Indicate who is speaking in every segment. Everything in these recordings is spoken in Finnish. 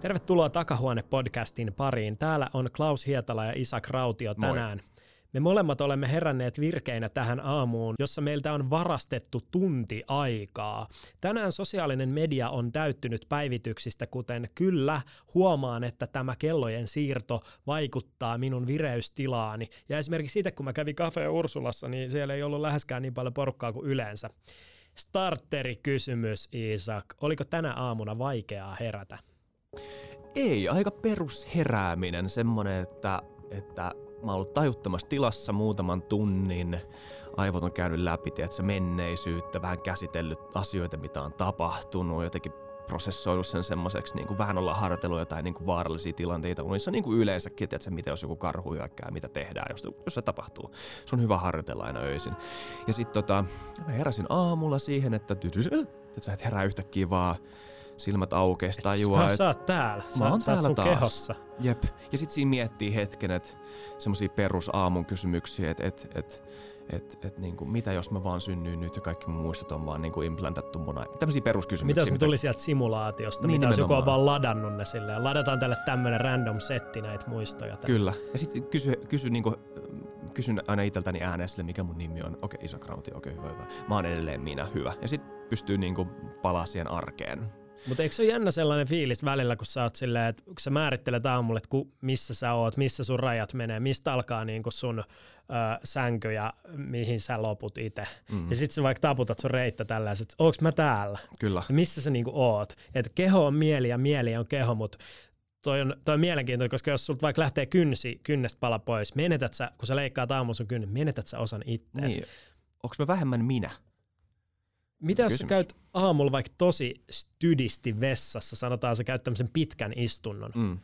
Speaker 1: Tervetuloa Takahuone-podcastin pariin. Täällä on Klaus Hietala ja Isak Rautio tänään. Moi. Me molemmat olemme heränneet virkeinä tähän aamuun, jossa meiltä on varastettu tunti aikaa. Tänään sosiaalinen media on täyttynyt päivityksistä, kuten kyllä huomaan, että tämä kellojen siirto vaikuttaa minun vireystilaani. Ja esimerkiksi siitä, kun mä kävin Cafe Ursulassa, niin siellä ei ollut läheskään niin paljon porukkaa kuin yleensä. Starteri-kysymys, Isak. Oliko tänä aamuna vaikeaa herätä?
Speaker 2: Ei, aika perusherääminen, semmonen, että, että mä oon ollut tajuttomassa tilassa muutaman tunnin, aivot on käynyt läpi, tiedätkö, menneisyyttä, vähän käsitellyt asioita, mitä on tapahtunut, jotenkin prosessoinut sen semmoiseksi, niin kuin vähän olla harjoitellut jotain niin kuin vaarallisia tilanteita unissa, niin kuin yleensäkin, että mitä jos joku karhu hyökkää, mitä tehdään, jos, jos se tapahtuu. Se on hyvä harjoitella aina öisin. Ja sitten tota, mä heräsin aamulla siihen, että, että sä et herää yhtäkkiä vaan silmät aukeista tajua,
Speaker 1: että... Sä oot täällä. Mä oon täällä taas. kehossa.
Speaker 2: Jep. Ja sit siinä miettii hetken, että semmosia perusaamun kysymyksiä, että et, et, et, et, niinku, mitä jos mä vaan synnyin nyt ja kaikki mun muistot on vaan niinku implantattu mun aikaan. Tämmöisiä peruskysymyksiä.
Speaker 1: Mitä jos mitä... tuli sieltä simulaatiosta, niin, mitä jos joku on vaan ladannut ne silleen, ladataan tälle tämmönen random setti näitä muistoja. Tämän.
Speaker 2: Kyllä. Ja sitten kysy, kysy niinku, kysyn aina itseltäni äänessä, mikä mun nimi on. Okei, okay, Isak Rauti, okei, okay, hyvä, hyvä. Mä oon edelleen minä, hyvä. Ja sitten pystyy niinku palaa siihen arkeen
Speaker 1: mutta eikö se ole jännä sellainen fiilis välillä, kun sä oot silleen, että kun sä määrittelet aamulle, että ku, missä sä oot, missä sun rajat menee, mistä alkaa niin sun ö, sänky ja mihin sä loput itse. Mm-hmm. Ja sit sä vaikka taputat sun reittä tällä että onks mä täällä?
Speaker 2: Kyllä.
Speaker 1: Ja missä sä niinku oot? Että keho on mieli ja mieli on keho, mutta toi on, toi on mielenkiintoinen, koska jos sulta vaikka lähtee kynsi, kynnestä pala pois, menetät sä, kun sä leikkaat aamun sun kynnet, menetät sä osan ittees. Niin.
Speaker 2: Onko mä vähemmän minä?
Speaker 1: Mitä jos sä käyt aamulla vaikka tosi stydisti vessassa, sanotaan sä käyt tämmöisen pitkän istunnon, mm.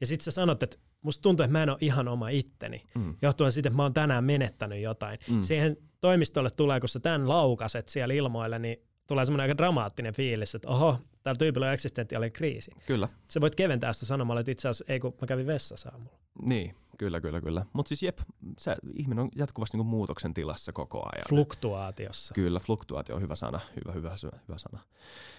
Speaker 1: ja sitten sä sanot, että musta tuntuu, että mä en ole ihan oma itteni, mm. johtuen siitä, että mä oon tänään menettänyt jotain. Mm. Siihen toimistolle tulee, kun sä tämän laukaset siellä ilmoille, niin tulee semmoinen aika dramaattinen fiilis, että oho, täällä tyypillä on eksistentiaalinen kriisi.
Speaker 2: Kyllä.
Speaker 1: Sä voit keventää sitä sanomalla, että itse asiassa ei kun mä kävin vessassa aamulla.
Speaker 2: Niin, kyllä, kyllä, kyllä. Mutta siis jep, se, ihminen on jatkuvasti niinku muutoksen tilassa koko ajan.
Speaker 1: Fluktuaatiossa.
Speaker 2: Kyllä, fluktuaatio on hyvä sana, hyvä, hyvä, hyvä, sana.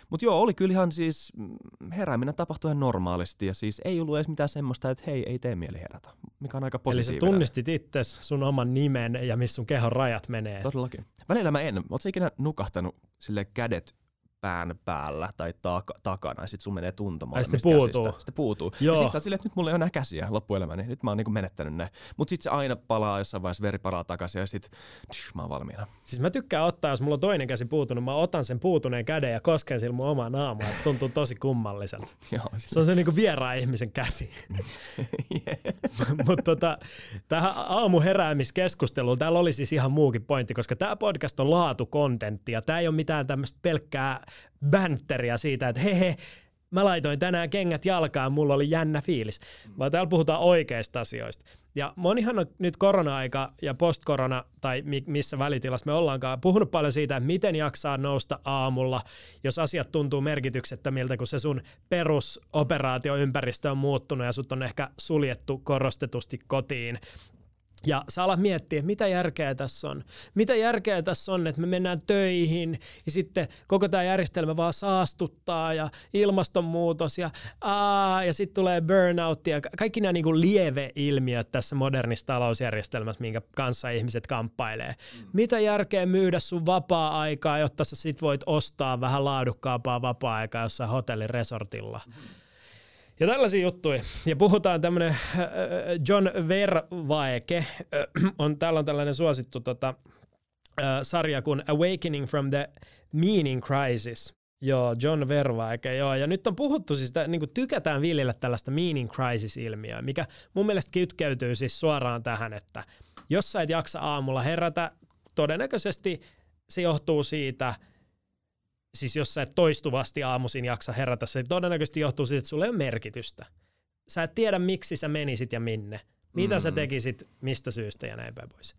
Speaker 2: Mutta joo, oli kyllähän siis, mm, herääminen tapahtui ihan normaalisti ja siis ei ollut edes mitään semmoista, että hei, ei tee mieli herätä, mikä on aika positiivinen.
Speaker 1: Eli sä tunnistit itse sun oman nimen ja missä sun kehon rajat menee.
Speaker 2: Todellakin. Välillä mä en. Oletko ikinä nukahtanut sille kädet pään päällä tai taka, takana, ja sitten sun menee tuntumaan.
Speaker 1: Sitten puutuu.
Speaker 2: Sitten puutuu. Joo. Ja sitten sä silleen, että nyt mulla ei ole enää käsiä loppuelämäni, nyt mä oon niinku menettänyt ne. Mutta sitten se aina palaa jossain vaiheessa, veri palaa takaisin, ja sitten mä oon valmiina.
Speaker 1: Siis mä tykkään ottaa, jos mulla on toinen käsi puutunut, mä otan sen puutuneen käden ja kosken sillä mun omaa naamaa, se tuntuu tosi kummalliselta. Joo, se on se niinku vieraan ihmisen käsi. Mutta tota, tähän aamuheräämiskeskusteluun, täällä oli siis ihan muukin pointti, koska tämä podcast on laatukontentti, ja tämä ei ole mitään tämmöistä pelkkää bänteriä siitä, että he, he mä laitoin tänään kengät jalkaan, mulla oli jännä fiilis. Vaan täällä puhutaan oikeista asioista. Ja monihan on nyt korona-aika ja post-korona, tai missä välitilassa me ollaankaan, puhunut paljon siitä, että miten jaksaa nousta aamulla, jos asiat tuntuu merkityksettömiltä, kun se sun perusoperaatioympäristö on muuttunut ja sut on ehkä suljettu korostetusti kotiin. Ja sä alat miettiä, mitä järkeä tässä on. Mitä järkeä tässä on, että me mennään töihin ja sitten koko tämä järjestelmä vaan saastuttaa ja ilmastonmuutos ja, aa, ja sitten tulee burnout ja kaikki nämä niinku lieveilmiöt tässä modernissa talousjärjestelmässä, minkä kanssa ihmiset kamppailee. Mm. Mitä järkeä myydä sun vapaa-aikaa, jotta sä sit voit ostaa vähän laadukkaampaa vapaa-aikaa jossain hotelliresortilla? Mm-hmm ja tällaisia juttuja. Ja puhutaan tämmönen äh, äh, John Vervaeke, äh, on, täällä on tällainen suosittu tota, sarja kuin Awakening from the Meaning Crisis. Joo, John Vervaeke, joo. Ja nyt on puhuttu siis, että niin tykätään viljellä tällaista meaning crisis-ilmiöä, mikä mun mielestä kytkeytyy siis suoraan tähän, että jos sä et jaksa aamulla herätä, todennäköisesti se johtuu siitä, siis jos sä et toistuvasti aamuisin jaksa herätä, se todennäköisesti johtuu siitä, että sulle ei ole merkitystä. Sä et tiedä, miksi sä menisit ja minne. Mitä mm. sä tekisit, mistä syystä ja näin päin pois.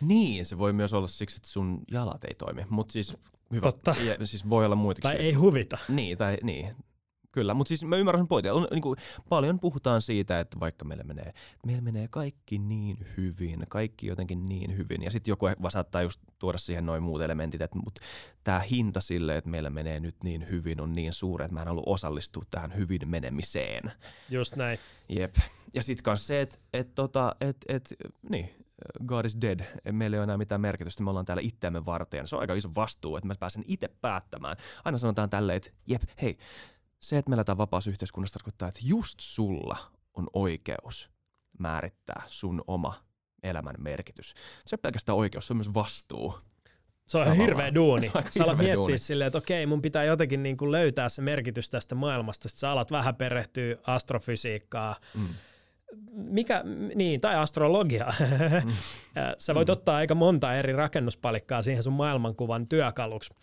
Speaker 2: Niin, se voi myös olla siksi, että sun jalat ei toimi. Mutta siis hyvä.
Speaker 1: Totta.
Speaker 2: Ja, siis voi olla muitakin
Speaker 1: Tai ei huvita.
Speaker 2: Niin, tai niin. Kyllä, mutta siis mä ymmärrän sen pointin. On, niin kuin, paljon puhutaan siitä, että vaikka meillä menee, meillä menee kaikki niin hyvin, kaikki jotenkin niin hyvin. Ja sitten joku saattaa just tuoda siihen noin muut elementit, että mutta tämä hinta sille, että meillä menee nyt niin hyvin, on niin suuri, että mä en halua osallistua tähän hyvin menemiseen.
Speaker 1: Just näin.
Speaker 2: Jep. Ja sitten myös se, että et, tota, et, et, niin, God is dead, meillä ei ole enää mitään merkitystä, me ollaan täällä itseämme varten. Se on aika iso vastuu, että mä pääsen itse päättämään. Aina sanotaan tälleen, että jep, hei, se, että me eletään vapaassa yhteiskunnassa tarkoittaa, että just sulla on oikeus määrittää sun oma elämän merkitys. Se on pelkästään oikeus, se on myös vastuu.
Speaker 1: Se on Tavallaan. hirveä duuni. Sä alat miettiä silleen, että okei, mun pitää jotenkin niin kuin löytää se merkitys tästä maailmasta. Sitten sä alat vähän perehtyä astrofysiikkaa, mm. mikä, niin, tai astrologiaa. Mm. sä voit mm. ottaa aika monta eri rakennuspalikkaa siihen sun maailmankuvan työkaluksi.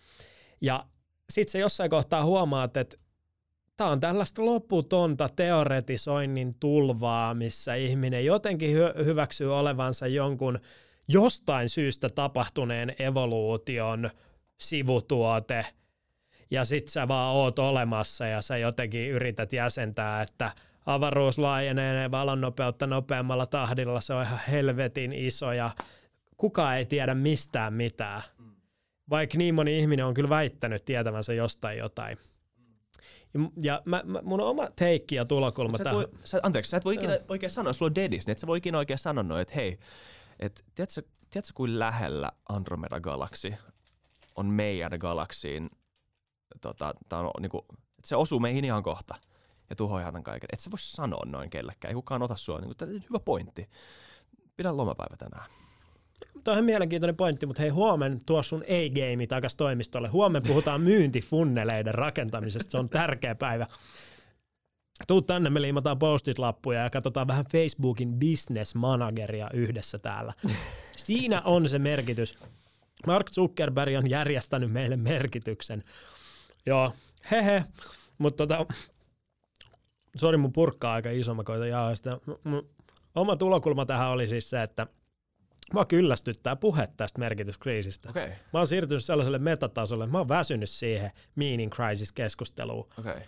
Speaker 1: Ja sitten se jossain kohtaa huomaat, että Tämä on tällaista loputonta teoretisoinnin tulvaa, missä ihminen jotenkin hy- hyväksyy olevansa jonkun jostain syystä tapahtuneen evoluution sivutuote, ja sit sä vaan oot olemassa ja sä jotenkin yrität jäsentää, että avaruus laajenee valon nopeutta nopeammalla tahdilla, se on ihan helvetin iso ja kukaan ei tiedä mistään mitään. Mm. Vaikka niin moni ihminen on kyllä väittänyt tietävänsä jostain jotain. Ja mä, mä, mun oma teikki ja tulokulma tähän. Voi,
Speaker 2: sä, anteeksi, sä et voi ikinä no. oikein sanoa, sulla on dedis, niin et sä voi ikinä oikein sanoa noin, että hei, et, tiedätkö, tiedätkö kuin lähellä Andromeda-galaksi on meidän galaksiin, tota, tää on, niinku, että se osuu meihin ihan kohta ja tuhoaa ihan kaiken. Et sä voi sanoa noin kellekään, ei kukaan ota sua, niinku, on hyvä pointti. Pidä lomapäivä tänään.
Speaker 1: Tuo on mielenkiintoinen pointti, mutta hei huomen tuo sun ei-game takas toimistolle. Huomen puhutaan myyntifunneleiden rakentamisesta, se on tärkeä päivä. Tuu tänne, me liimataan postit-lappuja ja katsotaan vähän Facebookin business manageria yhdessä täällä. Siinä on se merkitys. Mark Zuckerberg on järjestänyt meille merkityksen. Joo, hehe, mutta tota, sori mun purkkaa aika iso, mä koitan jaa sitä. Oma tulokulma tähän oli siis se, että Mä kyllästyttää puhe tästä merkityskriisistä.
Speaker 2: Okay.
Speaker 1: Mä oon siirtynyt sellaiselle metatasolle, mä oon väsynyt siihen meaning crisis-keskusteluun.
Speaker 2: Okay.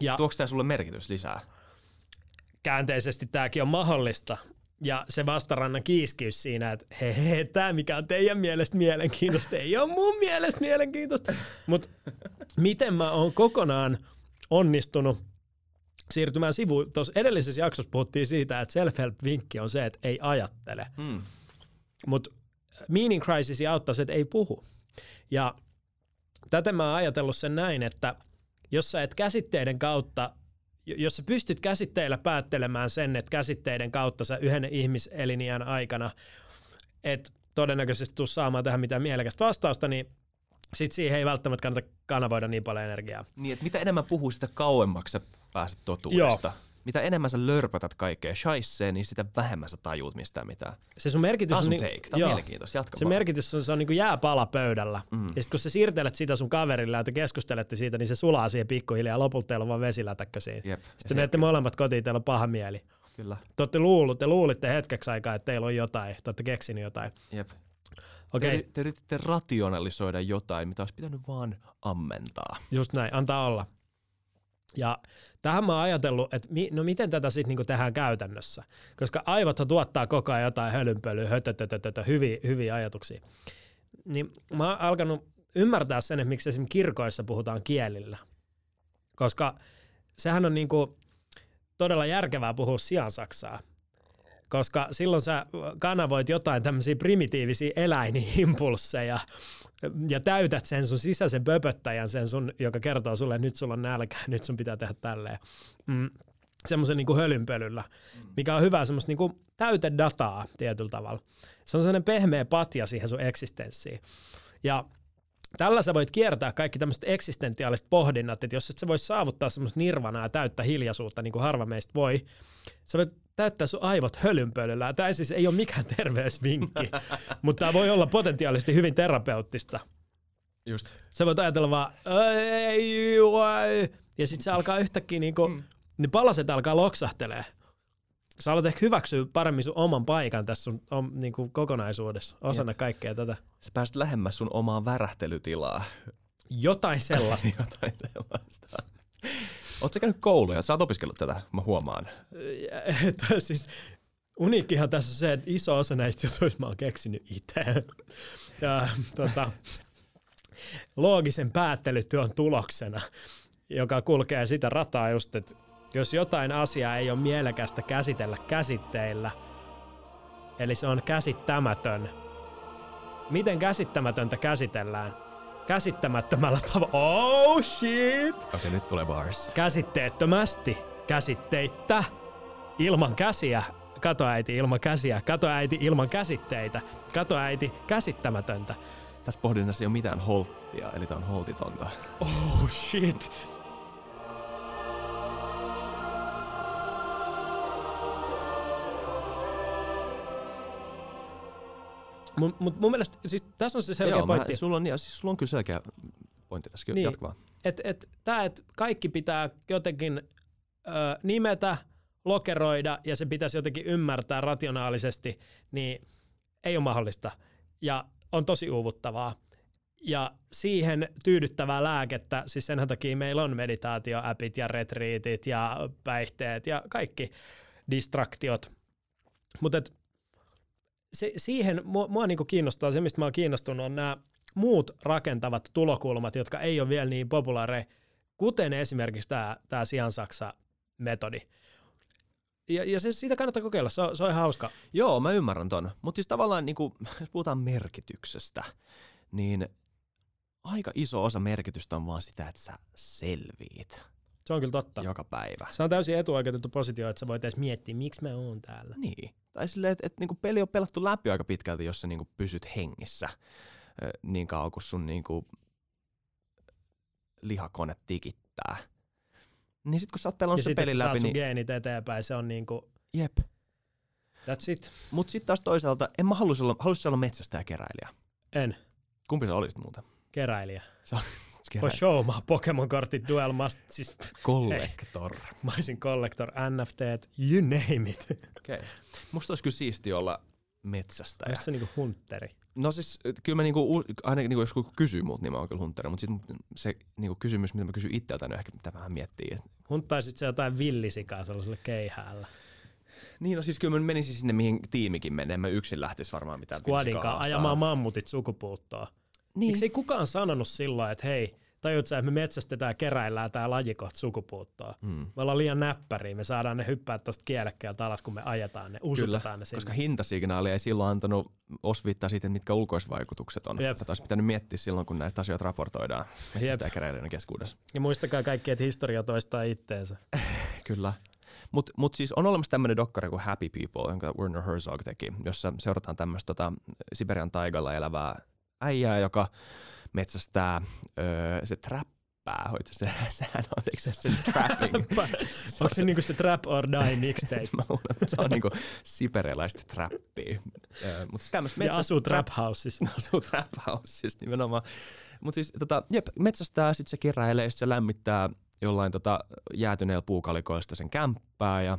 Speaker 2: Ja Tuoks tää sulle merkitys lisää?
Speaker 1: Käänteisesti tämäkin on mahdollista. Ja se vastarannan kiiskiys siinä, että he, he tämä mikä on teidän mielestä mielenkiintoista, ei ole mun mielestä mielenkiintoista. Mutta miten mä oon kokonaan onnistunut siirtymään sivuun. Tuossa edellisessä jaksossa puhuttiin siitä, että self-help-vinkki on se, että ei ajattele. Hmm. Mutta meaning crisis auttaa se, että ei puhu. Ja tätä mä oon ajatellut sen näin, että jos sä et käsitteiden kautta, jos sä pystyt käsitteillä päättelemään sen, että käsitteiden kautta sä yhden ihmiseliniän aikana et todennäköisesti tuu saamaan tähän mitään mielekästä vastausta, niin sit siihen ei välttämättä kannata kanavoida niin paljon energiaa.
Speaker 2: Niin, että mitä enemmän puhuu, sitä kauemmaksi sä pääset totuudesta. Joo mitä enemmän sä lörpötät kaikkea shaisseen, niin sitä vähemmän sä tajuut mistään mitään.
Speaker 1: Se sun merkitys
Speaker 2: on, niin, take. Tämä on mielenkiintoista. Jatka
Speaker 1: se vaan. merkitys on, se on niin kuin jääpala pöydällä. Mm. Ja sitten kun sä siirtelet sitä sun kaverille ja te keskustelette siitä, niin se sulaa siihen pikkuhiljaa ja lopulta teillä on vaan vesilätäkkö siinä. Jep. Sitten menette molemmat kotiin, teillä on paha mieli.
Speaker 2: Kyllä.
Speaker 1: Te, olette luullut, te luulitte hetkeksi aikaa, että teillä on jotain, te olette keksinyt jotain.
Speaker 2: Jep. Okay. Te, te yrititte rationalisoida jotain, mitä olisi pitänyt vaan ammentaa.
Speaker 1: Just näin, antaa olla. Ja tähän mä oon ajatellut, että mi, no miten tätä sitten niinku tehdään käytännössä, koska aivot tuottaa koko ajan jotain hölynpölyä, hötötötötö, hyviä, hyviä ajatuksia. Niin mä oon alkanut ymmärtää sen, että miksi esimerkiksi kirkoissa puhutaan kielillä, koska sehän on niinku todella järkevää puhua siansaksaa, koska silloin sä kanavoit jotain tämmöisiä primitiivisiä eläinimpulseja ja täytät sen sun sisäisen pöpöttäjän, sen sun, joka kertoo sulle, että nyt sulla on nälkä, nyt sun pitää tehdä tälleen. Mm, semmoisen niin hölynpölyllä, mm. mikä on hyvä semmoista niin täytedataa tietyllä tavalla. Se on sellainen pehmeä patja siihen sun eksistenssiin. Ja tällä sä voit kiertää kaikki tämmöiset eksistentiaaliset pohdinnat, että jos et sä vois saavuttaa semmoista nirvanaa ja täyttä hiljaisuutta, niin kuin harva meistä voi, sä voit täyttää sun aivot hölynpölyllä. Tämä siis ei ole mikään terveysvinkki, mutta tämä voi olla potentiaalisesti hyvin terapeuttista.
Speaker 2: Just.
Speaker 1: Sä voit ajatella vaan, ei, ja sitten se alkaa yhtäkkiä, niinku, mm. ne palaset alkaa loksahtelee. Sä alat ehkä hyväksyä paremmin sun oman paikan tässä sun om, niinku, kokonaisuudessa, osana Jep. kaikkea tätä.
Speaker 2: Sä pääset lähemmäs sun omaa värähtelytilaa.
Speaker 1: Jotain sellaista.
Speaker 2: Jotain sellaista. Oletko käynyt kouluja? Sä oot opiskellut tätä, mä huomaan.
Speaker 1: Siis uniikkihan tässä on se, että iso osa näistä jutuista mä oon keksinyt itse. Ja tota, loogisen päättelytyön tuloksena, joka kulkee sitä rataa just, että jos jotain asiaa ei ole mielekästä käsitellä käsitteillä, eli se on käsittämätön. Miten käsittämätöntä käsitellään? Käsittämättömällä tavalla. Oh shit!
Speaker 2: Okei, okay, nyt tulee bars.
Speaker 1: Käsitteettömästi. Käsitteittä. Ilman käsiä. Katoäiti ilman käsiä. Katoäiti ilman käsitteitä. Katoäiti käsittämätöntä.
Speaker 2: Tässä pohdinnassa ei ole mitään holttia, eli tää on holtitonta.
Speaker 1: Oh shit. Mun, mut mun mielestä, siis tässä on se selkeä
Speaker 2: Joo,
Speaker 1: pointti.
Speaker 2: Mä, sulla, on, siis sulla on kyllä selkeä pointti tässä.
Speaker 1: Niin.
Speaker 2: Jatka vaan.
Speaker 1: että et, tää, et kaikki pitää jotenkin ö, nimetä, lokeroida ja se pitäisi jotenkin ymmärtää rationaalisesti, niin ei ole mahdollista. Ja on tosi uuvuttavaa. Ja siihen tyydyttävää lääkettä, siis sen takia meillä on meditaatioäpit ja retriitit ja päihteet ja kaikki distraktiot. Mutta se, siihen mua, mua niinku kiinnostaa, se mistä mä oon kiinnostunut on nämä muut rakentavat tulokulmat, jotka ei ole vielä niin populaareja, kuten esimerkiksi tämä, tämä Siansaksa-metodi. Ja, ja se, siitä kannattaa kokeilla, se on, se on hauska.
Speaker 2: Joo, mä ymmärrän ton. Mutta siis tavallaan, niin kuin, jos puhutaan merkityksestä, niin aika iso osa merkitystä on vaan sitä, että sä selviit
Speaker 1: Se on kyllä totta.
Speaker 2: joka päivä.
Speaker 1: Se on täysin etuoikeutettu positio, että sä voit edes miettiä, miksi mä oon täällä.
Speaker 2: Niin. Tai silleen, että, että niinku peli on pelattu läpi aika pitkälti, jos sä niinku pysyt hengissä ö, niin kauan kuin sun niinku lihakone tikittää. Niin sit kun sä oot pelannut
Speaker 1: ja
Speaker 2: sen pelin läpi, niin
Speaker 1: geenit eteenpäin, se on niinku,
Speaker 2: jep.
Speaker 1: that's it.
Speaker 2: Mut sit taas toisaalta, en mä haluaisi olla, haluaisit olla metsästäjä keräilijä.
Speaker 1: En.
Speaker 2: Kumpi sä olisit muuten?
Speaker 1: Keräilijä.
Speaker 2: Sä olisit
Speaker 1: For
Speaker 2: keräilijä.
Speaker 1: show, mä oon Pokemon-kortit Duel Must, siis
Speaker 2: Collector.
Speaker 1: mä olisin collector, NFT, you name it.
Speaker 2: Okei. Okay. Musta olisi kyllä siisti olla metsästäjä.
Speaker 1: Onko se niinku hunteri?
Speaker 2: No siis kyllä mä niinku, aina niinku, jos joku kysyy mut, niin mä oon kyllä hunteri. Mutta sit se niinku kysymys, mitä mä kysyn itseltäni, on ehkä mitä vähän miettii. Et,
Speaker 1: Hunttaisit se jotain villisikaa sellaisella keihäällä.
Speaker 2: niin no siis kyllä mä menisin sinne, mihin tiimikin menee. Mä yksin lähtis varmaan mitään
Speaker 1: Squadin
Speaker 2: fysiikkaa
Speaker 1: kanssa
Speaker 2: haastaa.
Speaker 1: ajamaan mammutit sukupuuttoon.
Speaker 2: Niin.
Speaker 1: Miksi ei kukaan sanonut silloin, että hei, tajut sä, että me metsästetään keräillään tää laji kohta sukupuuttoon.
Speaker 2: Mm.
Speaker 1: Me ollaan liian näppäriä, me saadaan ne hyppää tosta kielekkeeltä alas, kun me ajetaan ne, usutetaan
Speaker 2: Kyllä,
Speaker 1: ne sinne.
Speaker 2: koska hintasignaali ei silloin antanut osviittaa siitä, mitkä ulkoisvaikutukset on.
Speaker 1: Jep.
Speaker 2: Tätä olisi pitänyt miettiä silloin, kun näistä asioista raportoidaan metsästäjäkeräilijöiden keskuudessa.
Speaker 1: Ja muistakaa kaikki, että historia toistaa itteensä.
Speaker 2: Kyllä. Mutta mut siis on olemassa tämmöinen dokkari kuin Happy People, jonka Werner Herzog teki, jossa seurataan tämmöistä tota, Siberian taigalla elävää äijää, joka metsästää, öö, se trappää, hoiti se, sehän on, eikö se, se trapping? Se
Speaker 1: Onko se niinku se Trap or Die mixtape?
Speaker 2: Mä luulen, että se on niinku siperialaista trappia. Öö, Mutta siis tämmöistä
Speaker 1: ja asuu Trap Houseissa.
Speaker 2: asuu trap houseissa nimenomaan. Mutta siis tota, jep, metsästää, sitten se keräilee, sit se lämmittää jollain tota, jäätyneellä puukalikoista sen kämppää ja,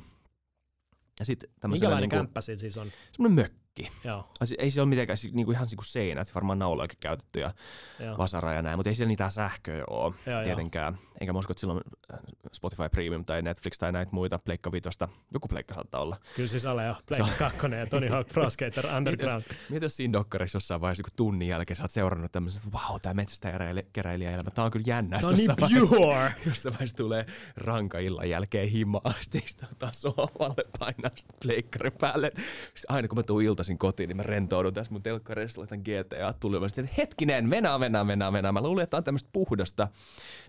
Speaker 2: ja tämmöisellä
Speaker 1: Minkälainen
Speaker 2: niinku,
Speaker 1: kämppä siinä siis on?
Speaker 2: semmoinen mökki.
Speaker 1: Joo,
Speaker 2: Ai siis Ei se ole mitenkään si- niinku ihan niinku seinät, varmaan nauloikin käytetty ja
Speaker 1: joo.
Speaker 2: vasara ja näin, mutta ei siellä niitä sähköä ole
Speaker 1: Joo,
Speaker 2: tietenkään. Enkä mä usko, että silloin äh, Spotify Premium tai Netflix tai näitä muita, Pleikka Vitosta, joku Pleikka saattaa olla.
Speaker 1: Kyllä siis ole jo Blake 2 ja Tony Hawk Pro Skater Underground.
Speaker 2: Mieti, jos siinä dokkarissa jossain vaiheessa, kun tunnin jälkeen sä oot seurannut tämmöisen, että vau, tää metsästäjäkeräilijä elämä, tää on kyllä jännä.
Speaker 1: Tämä on niin pure!
Speaker 2: jossain vaiheessa tulee ranka illan jälkeen himaa, sitten taas sohvalle painaa sitä pleikkarin päälle. Sitten aina kun mä tuun iltaisin kotiin, niin mä rentoudun tässä mun telkkarissa, laitan GTA tuli. Sitten että hetkinen, mennään, mennään, mennään, mennään. Mä luulin, että on tämmöistä puhdasta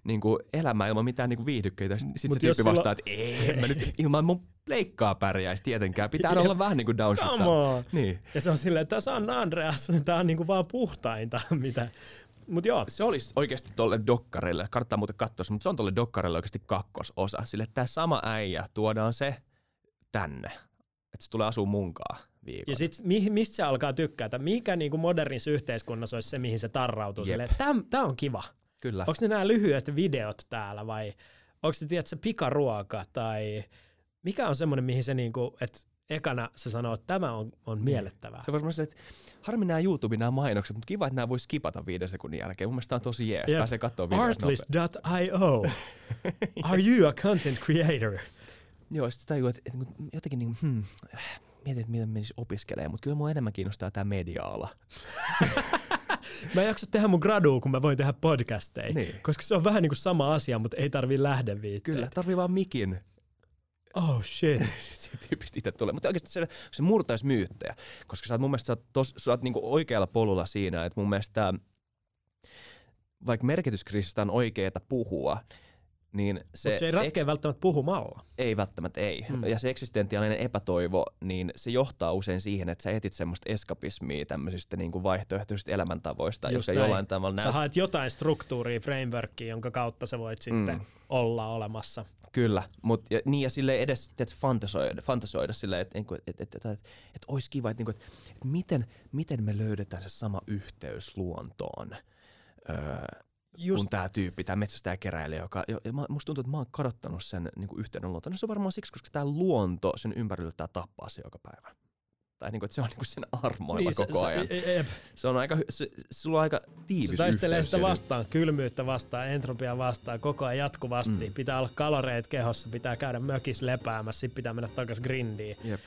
Speaker 2: niin kuin elämää ilman mitään niin kuin viihdykkeitä. Sitten sit
Speaker 1: Mut
Speaker 2: se tyyppi
Speaker 1: silloin-
Speaker 2: vastaa, että ei, mä nyt ilman mun pleikkaa pärjäisi tietenkään. Pitää olla vähän niin kuin downshift.
Speaker 1: Come on!
Speaker 2: Niin.
Speaker 1: Ja se on silleen, että tässä on Andreas, tää on niinku vaan puhtainta, mitä. Mut joo,
Speaker 2: Se olisi oikeasti tolle dokkarille, kannattaa muuten katsoa, mutta se on tolle dokkarille oikeasti kakkososa. Sille tämä sama äijä, tuodaan se tänne. Että se tulee asua munkaan viikon.
Speaker 1: ja sit mi, mistä se alkaa tykkätä? Mikä niinku modernissa yhteiskunnassa olisi se, mihin se tarrautuu? Tää on kiva.
Speaker 2: Kyllä.
Speaker 1: Onko ne nämä lyhyet videot täällä vai onko se tiedätkö, ruoka tai mikä on semmoinen, mihin se niinku, että ekana se sanoo, että tämä on, on miellettävää.
Speaker 2: Se voisi sanoa, että harmi nämä YouTubin nämä mainokset, mutta kiva, että nämä voisi skipata viiden sekunnin jälkeen. Mun mielestä tämä on tosi jees.
Speaker 1: Jep.
Speaker 2: Pääsee katsoa videot.
Speaker 1: Artlist.io. Are you a content creator?
Speaker 2: Joo, sitten tajuu, että, että jotenkin niin, hmm, mietin, että miten menisi opiskelemaan, mutta kyllä mua enemmän kiinnostaa tämä media-ala.
Speaker 1: Mä en jaksa tehdä mun gradua, kun mä voin tehdä podcasteja.
Speaker 2: Niin.
Speaker 1: Koska se on vähän niin kuin sama asia, mutta ei tarvii lähdeviitteitä.
Speaker 2: Kyllä, tarvii vaan mikin.
Speaker 1: Oh shit.
Speaker 2: Siitä tyypistä itse tulee. Mutta oikeasti se, se murtaisi myyttejä, koska sä oot mun mielestä sä oot, tos, sä oot niinku oikealla polulla siinä, että mun mielestä vaikka merkityskriisistä on oikeeta puhua, niin se,
Speaker 1: Mutta se ei ratkea
Speaker 2: eks-
Speaker 1: välttämättä puhumalla.
Speaker 2: ei välttämättä ei.
Speaker 1: Hmm.
Speaker 2: Ja se eksistentiaalinen epätoivo, niin se johtaa usein siihen, että sä etit semmoista eskapismia tämmöisistä niin kuin vaihtoehtoisista elämäntavoista,
Speaker 1: Just
Speaker 2: jotka
Speaker 1: näin.
Speaker 2: jollain tavalla
Speaker 1: Sä
Speaker 2: näyttää.
Speaker 1: haet jotain struktuuria, frameworkia, jonka kautta sä voit sitten
Speaker 2: Mm.
Speaker 1: olla olemassa.
Speaker 2: Kyllä, mut, ja, niin ja sille edes tiedätkö, fantasoida, fantasoida silleen, että et, et, et, et, et, et olisi kiva, että, niinku, että, että miten, miten me löydetään se sama yhteys luontoon. Öö,
Speaker 1: Just
Speaker 2: kun tämä tyyppi, tämä metsästäjäkeräilijä, joka, jo, ja musta tuntuu, että mä oon kadottanut sen niin kuin yhteyden luontoon. No se on varmaan siksi, koska tämä luonto, sen ympärillä tää tappaa se joka päivä. Tai niin kuin, että se on niin kuin sen armoilla
Speaker 1: Niin, se-
Speaker 2: koko
Speaker 1: se-
Speaker 2: ajan.
Speaker 1: e- e-
Speaker 2: Se on aika, se, sulla on aika tiivis
Speaker 1: Se taistelee sitä vastaan, kylmyyttä vastaan, entropiaa vastaan, koko ajan jatkuvasti.
Speaker 2: Mm.
Speaker 1: Pitää olla kaloreet kehossa, pitää käydä mökis lepäämässä, sitten pitää mennä takaisin grindiin.
Speaker 2: Jep.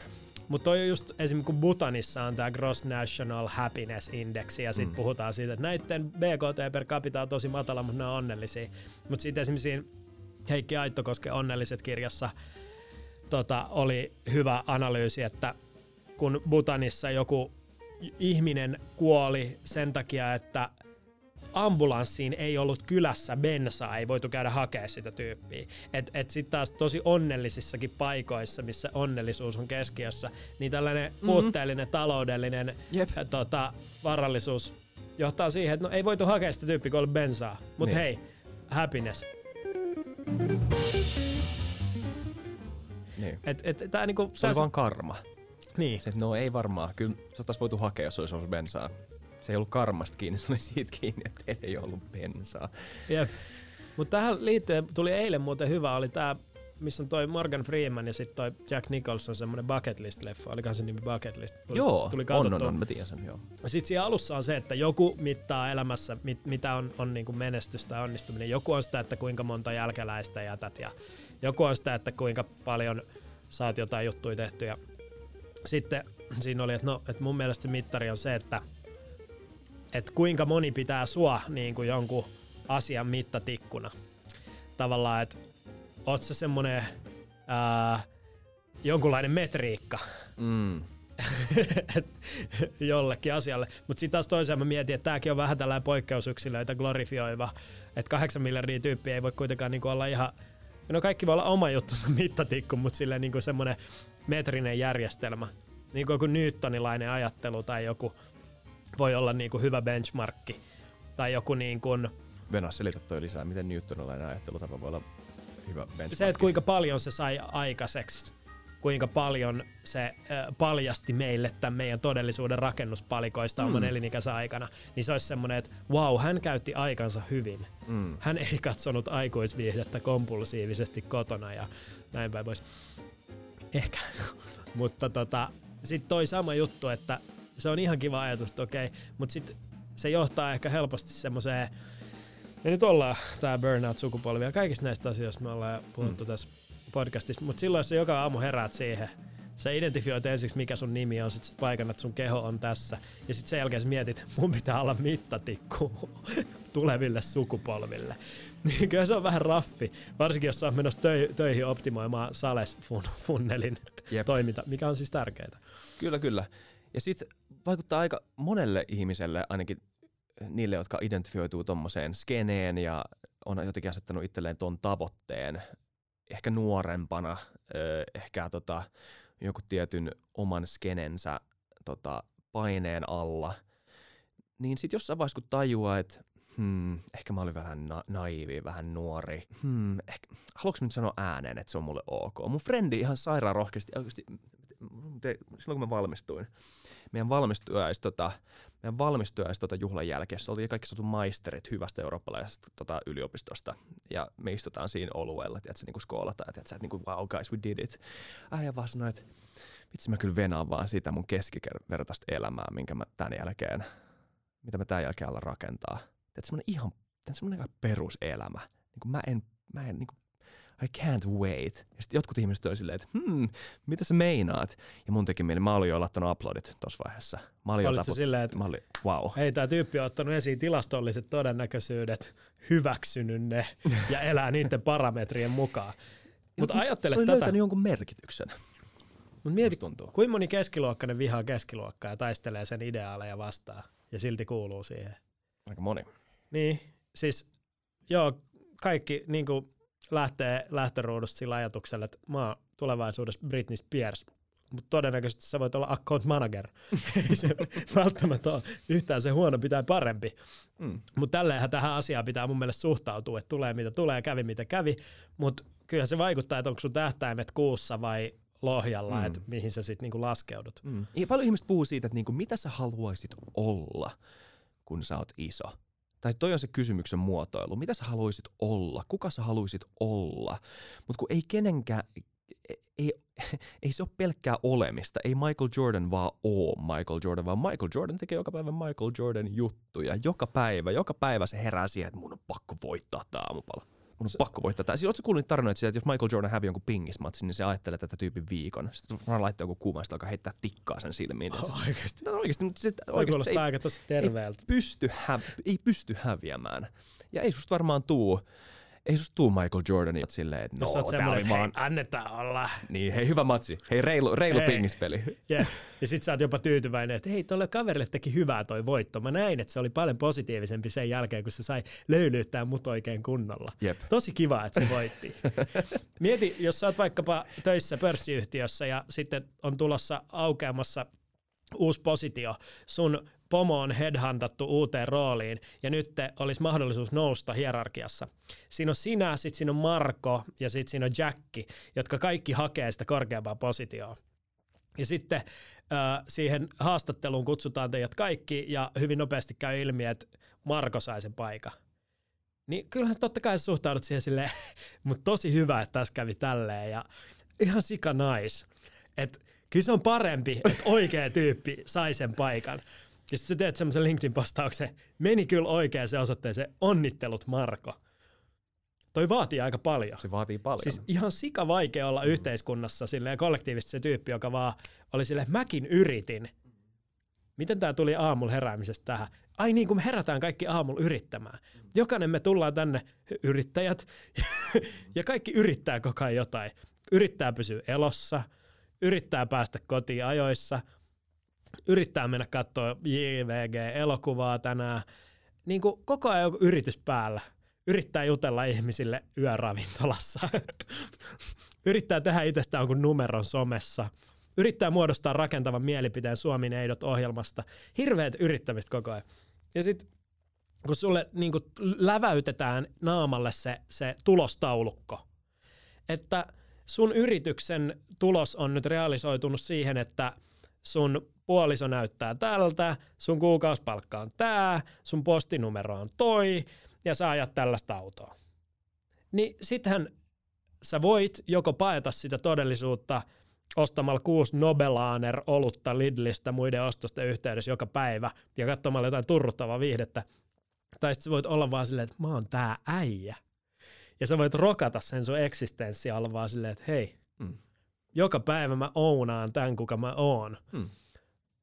Speaker 1: Mutta toi on just esimerkiksi kun Bhutanissa on tämä Gross National Happiness Index ja sitten
Speaker 2: Mm.
Speaker 1: puhutaan siitä, että näiden BKT per capita on tosi matala, mutta ne on onnellisia. Mutta sitten esimerkiksi siinä Heikki Aittokosken Onnelliset kirjassa tota, oli hyvä analyysi, että kun Bhutanissa joku ihminen kuoli sen takia, että ambulanssiin ei ollut kylässä bensaa, ei voitu käydä hakea sitä tyyppiä. Et, et sitten taas tosi onnellisissakin paikoissa, missä onnellisuus on keskiössä, niin tällainen mm-hmm. puutteellinen taloudellinen
Speaker 2: Jep.
Speaker 1: tota, varallisuus johtaa siihen, että no ei voitu hakea sitä tyyppiä, kun bensaa. Mutta
Speaker 2: Niin.
Speaker 1: hei, happiness.
Speaker 2: Niin.
Speaker 1: Et, et, tää niinku,
Speaker 2: Se oli vaan karma.
Speaker 1: niin.
Speaker 2: Se, no ei varmaan, kyllä se voitu hakea, jos olisi ollut bensaa. Se ei ollut karmasta kiinni, se oli siitä kiinni, että teillä ei ollut bensaa.
Speaker 1: Jep. Mutta tähän liittyen tuli eilen muuten hyvä, oli tämä, missä on toi Morgan Freeman ja sitten toi Jack Nicholson, semmoinen bucket list-leffa, olikohan se nimi bucket list? Tuli,
Speaker 2: Joo,
Speaker 1: tuli
Speaker 2: on, on, on, mä tiedän sen, joo.
Speaker 1: Sitten siinä alussa on se, että joku mittaa elämässä, mit, mitä on, on niinku menestystä ja onnistuminen. Joku on sitä, että kuinka monta jälkeläistä jätät ja joku on sitä, että kuinka paljon saat jotain juttuja tehty. Ja sitten siinä oli, että no, että mun mielestä se mittari on se, että, että kuinka moni pitää sua niin kuin jonkun asian mittatikkuna. Tavallaan, että oot sä semmonen ää, jonkunlainen metriikka,
Speaker 2: Mm.
Speaker 1: jollekin asialle. Mutta sitten taas toisaalta mä mietin, että tämäkin on vähän tällainen poikkeusyksilöitä glorifioiva, että kahdeksan miljardia tyyppiä ei voi kuitenkaan niinku olla ihan, no kaikki voi olla oma juttunsa mittatikku, mutta silleen niinku semmoinen metrinen järjestelmä. Niin kuin joku newtonilainen ajattelu tai joku voi olla niinku hyvä benchmarkki. Tai joku niin kuin,
Speaker 2: Venä, selitä toi lisää, miten Newtonilainen ajattelutapa voi olla hyvä benchmark.
Speaker 1: se, että kuinka paljon se sai aikaiseksi, kuinka paljon se äh, paljasti meille tämän meidän todellisuuden rakennuspalikoista mm. oman elinikänsä aikana, niin se olisi semmoinen, että wow, hän käytti aikansa hyvin.
Speaker 2: Mm.
Speaker 1: Hän ei katsonut aikuisviihdettä kompulsiivisesti kotona ja näin päin pois. Ehkä. mutta tota, sitten toi sama juttu, että se on ihan kiva ajatus, että okei, mutta sitten se johtaa ehkä helposti semmoiseen, me nyt ollaan tää burnout-sukupolvi ja kaikista näistä asioista me ollaan puhuttu mm. tässä podcastissa, mutta silloin jos sä joka aamu heräät siihen, sä identifioit ensiksi mikä sun nimi on, sit sä paikannat sun keho on tässä ja sitten sen jälkeen sä mietit, mun pitää olla mittatikku tuleville sukupolville. Niin kyllä se on vähän raffi, varsinkin jos sä oot menossa töi- töihin optimoimaan Sales-funnelin
Speaker 2: Jep.
Speaker 1: toiminta, mikä on siis tärkeää.
Speaker 2: Kyllä, kyllä. Ja sitten vaikuttaa aika monelle ihmiselle, ainakin niille, jotka identifioituu tommoseen skeneen ja on jotenkin asettanut itselleen ton tavoitteen, ehkä nuorempana, ö, ehkä tota, joku tietyn oman skenensä tota, paineen alla, niin sitten jossain vaiheessa kun tajuaa, että hmm, ehkä mä olin vähän na- naivi, vähän nuori, hmm, ehkä, haluanko mä nyt sanoa ääneen, että se on mulle ok. Mun frendi ihan sairaan rohkeasti, oikeasti, te- silloin kun mä valmistuin, meidän valmistujais, tota, meidän valmistujais tota juhlan jälkeen, se oltiin kaikki saatu maisterit hyvästä eurooppalaisesta tota, yliopistosta, ja me istutaan siinä tiedätkö, niin kuin skoolataan, tiedätkö, että niin kuin, wow guys, we did it. Äijä vaan sanoi, että vitsi mä kyllä venaan vaan sitä mun keskivertaista elämää, minkä mä tämän jälkeen, mitä mä tämän jälkeen alan rakentaa. Tiedätkö, semmoinen ihan, semmoinen peruselämä. Niin kuin mä en, mä en niin kuin I can't wait. Ja sitten jotkut ihmiset oli silleen, että hmm, mitä sä meinaat? Ja mun teki mieli, mä olin jo laittanut uploadit tuossa vaiheessa. Mä olin
Speaker 1: Olitko
Speaker 2: jo
Speaker 1: silleen, että
Speaker 2: mä olin, wow.
Speaker 1: hei, tämä tyyppi on ottanut esiin tilastolliset todennäköisyydet, hyväksynyt ne ja elää niiden parametrien mukaan. Mutta
Speaker 2: Mut
Speaker 1: ajattele
Speaker 2: se oli
Speaker 1: tätä.
Speaker 2: löytänyt jonkun merkityksen.
Speaker 1: Mut mieti,
Speaker 2: tuntuu.
Speaker 1: kuinka moni keskiluokkainen vihaa keskiluokkaa ja taistelee sen ideaaleja vastaan ja silti kuuluu siihen.
Speaker 2: Aika moni.
Speaker 1: Niin, siis joo, kaikki niin lähtee lähtöruudusta sillä ajatuksella, että mä oon tulevaisuudessa Britney Spears, mutta todennäköisesti sä voit olla account manager. Ei se välttämättä ole yhtään se huono, pitää parempi.
Speaker 2: Mm.
Speaker 1: Mutta tälleenhän tähän asiaan pitää mun mielestä suhtautua, että tulee mitä tulee, kävi mitä kävi, mutta kyllä se vaikuttaa, että onko sun tähtäimet kuussa vai lohjalla,
Speaker 2: mm.
Speaker 1: että mihin sä sitten niinku laskeudut.
Speaker 2: Mm. Ja paljon ihmiset puhuu siitä, että niinku, mitä sä haluaisit olla, kun sä oot iso. Tai toi on se kysymyksen muotoilu. Mitä sä haluaisit olla? Kuka sä haluaisit olla? Mutta kun ei kenenkään, ei, ei se ole pelkkää olemista. Ei Michael Jordan vaan oo Michael Jordan, vaan Michael Jordan tekee joka päivä Michael Jordan juttuja. Joka päivä, joka päivä se herää siihen, että mun on pakko voittaa tämä aamupala. Mun on se, pakko voittaa tämä. Siis ootko kuullut tarinoita siitä, että jos Michael Jordan hävii jonkun pingismatsin, niin se ajattelee tätä tyypin viikon. Sitten vaan laittaa joku kuva, sitten alkaa heittää tikkaa sen silmiin. Oh,
Speaker 1: Oikeasti.
Speaker 2: no, oikeasti, mutta se, oikeasti se ei,
Speaker 1: aika tosi terveeltä.
Speaker 2: pysty, hä- ei pysty häviämään. Ja ei susta varmaan tuu, ei susta tuu Michael Jordania silleen, että no, tää oli
Speaker 1: että hei,
Speaker 2: vaan...
Speaker 1: annetaan olla.
Speaker 2: Niin, hei, hyvä matsi. Hei, reilu, reilu
Speaker 1: Hei.
Speaker 2: pingispeli.
Speaker 1: Yeah. Ja sit sä oot jopa tyytyväinen, että hei, tolle kaverille teki hyvää toi voitto. Mä näin, että se oli paljon positiivisempi sen jälkeen, kun se sai löylyyttää mut oikein kunnolla.
Speaker 2: Jep.
Speaker 1: Tosi kiva, että se voitti. Mieti, jos sä oot vaikkapa töissä pörssiyhtiössä ja sitten on tulossa aukeamassa uusi positio, sun pomo on headhuntattu uuteen rooliin ja nyt te olisi mahdollisuus nousta hierarkiassa. Siinä on sinä, sitten siinä on Marko ja sitten siinä on Jacki, jotka kaikki hakee sitä korkeampaa positioa. Ja sitten äh, siihen haastatteluun kutsutaan teidät kaikki ja hyvin nopeasti käy ilmi, että Marko sai sen paikan. Niin kyllähän totta kai suhtaudut siihen silleen, mutta tosi hyvä, että tässä kävi tälleen ja ihan sika nice. Et kyllä se on parempi, että oikea tyyppi sai sen paikan. Ja sitten sä teet semmoisen LinkedIn-postauksen, meni kyllä oikeaan se osoitteeseen, onnittelut Marko. Toi vaatii aika paljon.
Speaker 2: Se vaatii paljon.
Speaker 1: Siis ihan sika vaikea olla yhteiskunnassa silleen kollektiivisesti se tyyppi, joka vaan oli silleen, mäkin yritin. Miten tämä tuli aamulla heräämisestä tähän? Ai niin, kun me herätään kaikki aamulla yrittämään. Jokainen me tullaan tänne yrittäjät ja kaikki yrittää koko ajan jotain. Yrittää pysyä elossa, yrittää päästä kotiin ajoissa, yrittää mennä katsoa JVG-elokuvaa tänään. Niin kuin koko ajan joku yritys päällä. Yrittää jutella ihmisille yöravintolassa. yrittää tehdä itsestään jonkun numeron somessa. Yrittää muodostaa rakentavan mielipiteen Suomi Neidot ohjelmasta. Hirveät yrittämistä koko ajan. Ja sitten kun sulle niin kuin läväytetään naamalle se, se tulostaulukko, että sun yrityksen tulos on nyt realisoitunut siihen, että sun puoliso näyttää tältä, sun kuukausipalkka on tää, sun postinumero on toi, ja sä ajat tällaista autoa. Niin sittenhän sä voit joko paeta sitä todellisuutta ostamalla kuusi Nobelaner olutta Lidlistä muiden ostosten yhteydessä joka päivä ja katsomalla jotain turruttavaa viihdettä. Tai sitten voit olla vaan silleen, että mä oon tää äijä. Ja sä voit rokata sen sun eksistenssiä olla vaan silleen, että hei,
Speaker 2: Mm.
Speaker 1: Joka päivä mä ounaan tämän, kuka mä oon.
Speaker 2: Mm.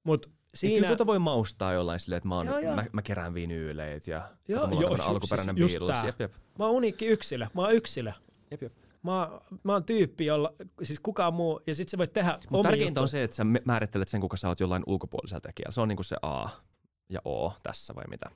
Speaker 1: Mut
Speaker 2: Siinä...
Speaker 1: siinä...
Speaker 2: Kyllä tuota voi maustaa jollain silleen, että mä, oon,
Speaker 1: Joo, joo.
Speaker 2: mä, mä kerään vinyyleet ja
Speaker 1: Joo,
Speaker 2: mulla
Speaker 1: joo,
Speaker 2: on alkuperäinen
Speaker 1: siis tää.
Speaker 2: Jep, jep.
Speaker 1: Mä oon uniikki yksilö. Mä oon yksilö.
Speaker 2: jep, jep.
Speaker 1: Mä, oon- mä oon tyyppi, jolla, siis kukaan muu, ja sit sä voit tehdä
Speaker 2: Mutta
Speaker 1: omia
Speaker 2: tärkeintä on
Speaker 1: juttuja.
Speaker 2: se, että sä määrittelet sen, kuka sä oot jollain ulkopuolisella tekijällä. Se on niinku se A ja O tässä vai mitä?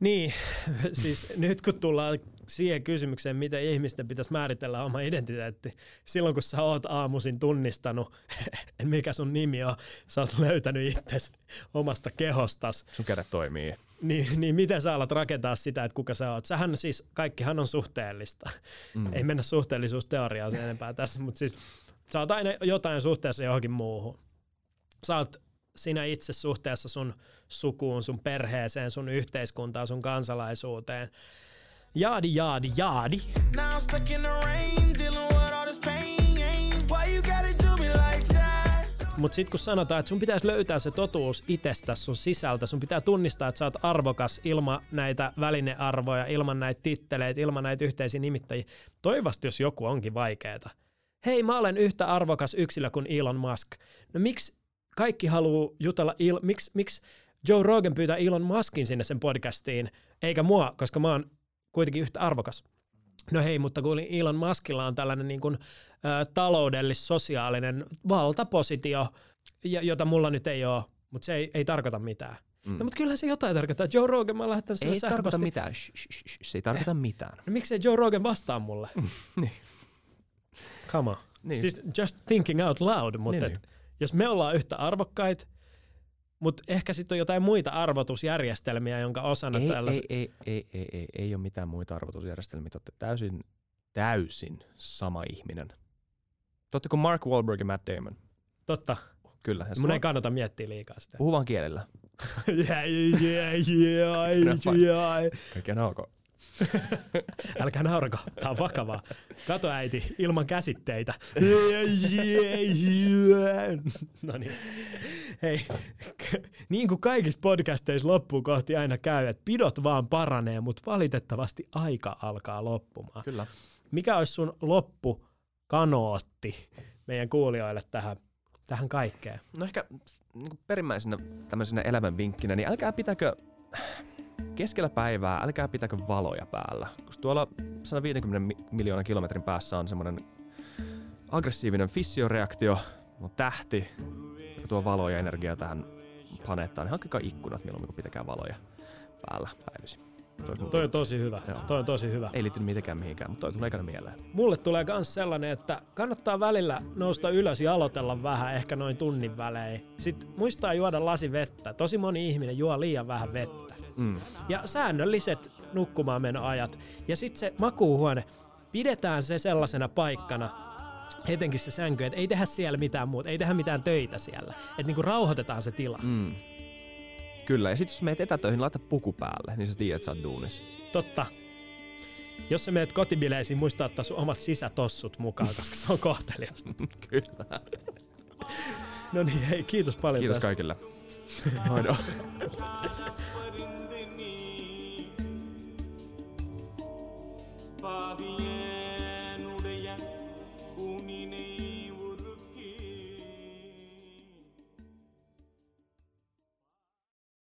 Speaker 1: Niin, siis nyt kun tullaan siihen kysymykseen, miten ihmisten pitäisi määritellä oma identiteetti, silloin kun sä oot aamuisin tunnistanut, mikä sun nimi on, sä oot löytänyt itsesi omasta kehostas,
Speaker 2: Sun kädet toimii.
Speaker 1: niin, niin miten sä alat rakentaa sitä, että kuka sä oot? Sähän siis, kaikkihan on suhteellista.
Speaker 2: Mm.
Speaker 1: Ei mennä suhteellisuusteoriaan sen enempää tässä, mutta siis sä oot aina jotain suhteessa johonkin muuhun. Sä oot sinä itse suhteessa sun sukuun, sun perheeseen, sun yhteiskuntaan, sun kansalaisuuteen. Jaadi, jaadi, jaadi.
Speaker 3: Now I'm stuck in the rain, dealing with all this pain. Why you gotta do me like that?
Speaker 1: Mutta sitten kun sanotaan, että sun pitäisi löytää se totuus itsestä sun sisältä, sun pitää tunnistaa, että sä oot arvokas ilman näitä välinearvoja, ilman näitä titteleitä, ilman näitä yhteisiä nimittäjiä. Toivottavasti, jos joku onkin vaikeeta. Hei, mä olen yhtä arvokas yksilö kuin Elon Musk. No miksi kaikki haluaa jutella, il- miksi, miksi Joe Rogan pyytää Elon Muskin sinne sen podcastiin, eikä mua, koska mä oon kuitenkin yhtä arvokas. No hei, mutta kun Elon Muskilla on tällainen niin kuin, ä, taloudellis-sosiaalinen valtapositio, jota mulla nyt ei ole, mutta se ei, ei tarkoita mitään. Mm. No mutta kyllähän se jotain tarkoittaa. Joe Rogan, mä lähetän
Speaker 2: Ei se tarkoita mitään. Shh, shh, shh. Se ei tarkoita mitään.
Speaker 1: No miksei Joe Rogan vastaa mulle?
Speaker 2: niin.
Speaker 1: Come on. Niin. Siis just thinking out loud, mutta niin, niin. jos me ollaan yhtä arvokkaita, mutta ehkä sitten on jotain muita arvotusjärjestelmiä, jonka osana
Speaker 2: ei,
Speaker 1: tällaiset...
Speaker 2: Ei, ei, ei, ei, ei, ei ole mitään muita arvotusjärjestelmiä. Te olette täysin, täysin sama ihminen. Te kuin Mark Wahlberg ja Matt Damon.
Speaker 1: Totta.
Speaker 2: Kyllä.
Speaker 1: Mun ei kannata miettiä liikaa sitä.
Speaker 2: Puhu vaan kielellä.
Speaker 1: yeah, yeah, yeah, yeah.
Speaker 2: Kaikki on ok.
Speaker 1: Älkää naurako, tää on vakavaa. Kato äiti, ilman käsitteitä. no niin. Hei, niin kuin kaikissa podcasteissa loppuun kohti aina käy, että pidot vaan paranee, mutta valitettavasti aika alkaa loppumaan.
Speaker 2: Kyllä.
Speaker 1: Mikä olisi sun loppu kanootti meidän kuulijoille tähän, tähän kaikkeen?
Speaker 2: No ehkä niin perimmäisenä tämmöisenä elämän vinkkinä, niin älkää pitäkö keskellä päivää älkää pitäkö valoja päällä, koska tuolla 150 miljoonan kilometrin päässä on semmoinen aggressiivinen fissioreaktio, on tähti, joka tuo valoja ja energiaa tähän planeettaan, niin hankkikaa ikkunat milloin, kun pitäkää valoja päällä päivisin.
Speaker 1: Toi, toi on tosi hyvä. Joo. Toi on tosi hyvä.
Speaker 2: Ei liittynyt mitenkään mihinkään, mutta toi tulee ekana mieleen.
Speaker 1: Mulle tulee myös sellainen, että kannattaa välillä nousta ylös ja aloitella vähän, ehkä noin tunnin välein. Sitten muistaa juoda lasi vettä. Tosi moni ihminen juo liian vähän vettä. Mm. Ja säännölliset nukkumaan menoajat. Ja sitten se makuuhuone, pidetään se sellaisena paikkana, etenkin se sänky, että ei tehdä siellä mitään muuta, ei tehdä mitään töitä siellä. Että niinku rauhoitetaan se tila. Mm.
Speaker 2: Kyllä, ja sitten jos meet etätöihin, laita puku päälle, niin sä tiedät, että sä oot duunis.
Speaker 1: Totta. Jos sä meet kotibileisiin, muista ottaa sun omat sisätossut mukaan, koska se on kohteliasta.
Speaker 2: Kyllä.
Speaker 1: no niin, hei, kiitos paljon
Speaker 2: Kiitos
Speaker 1: tästä.
Speaker 2: kaikille. Hoido. Pavier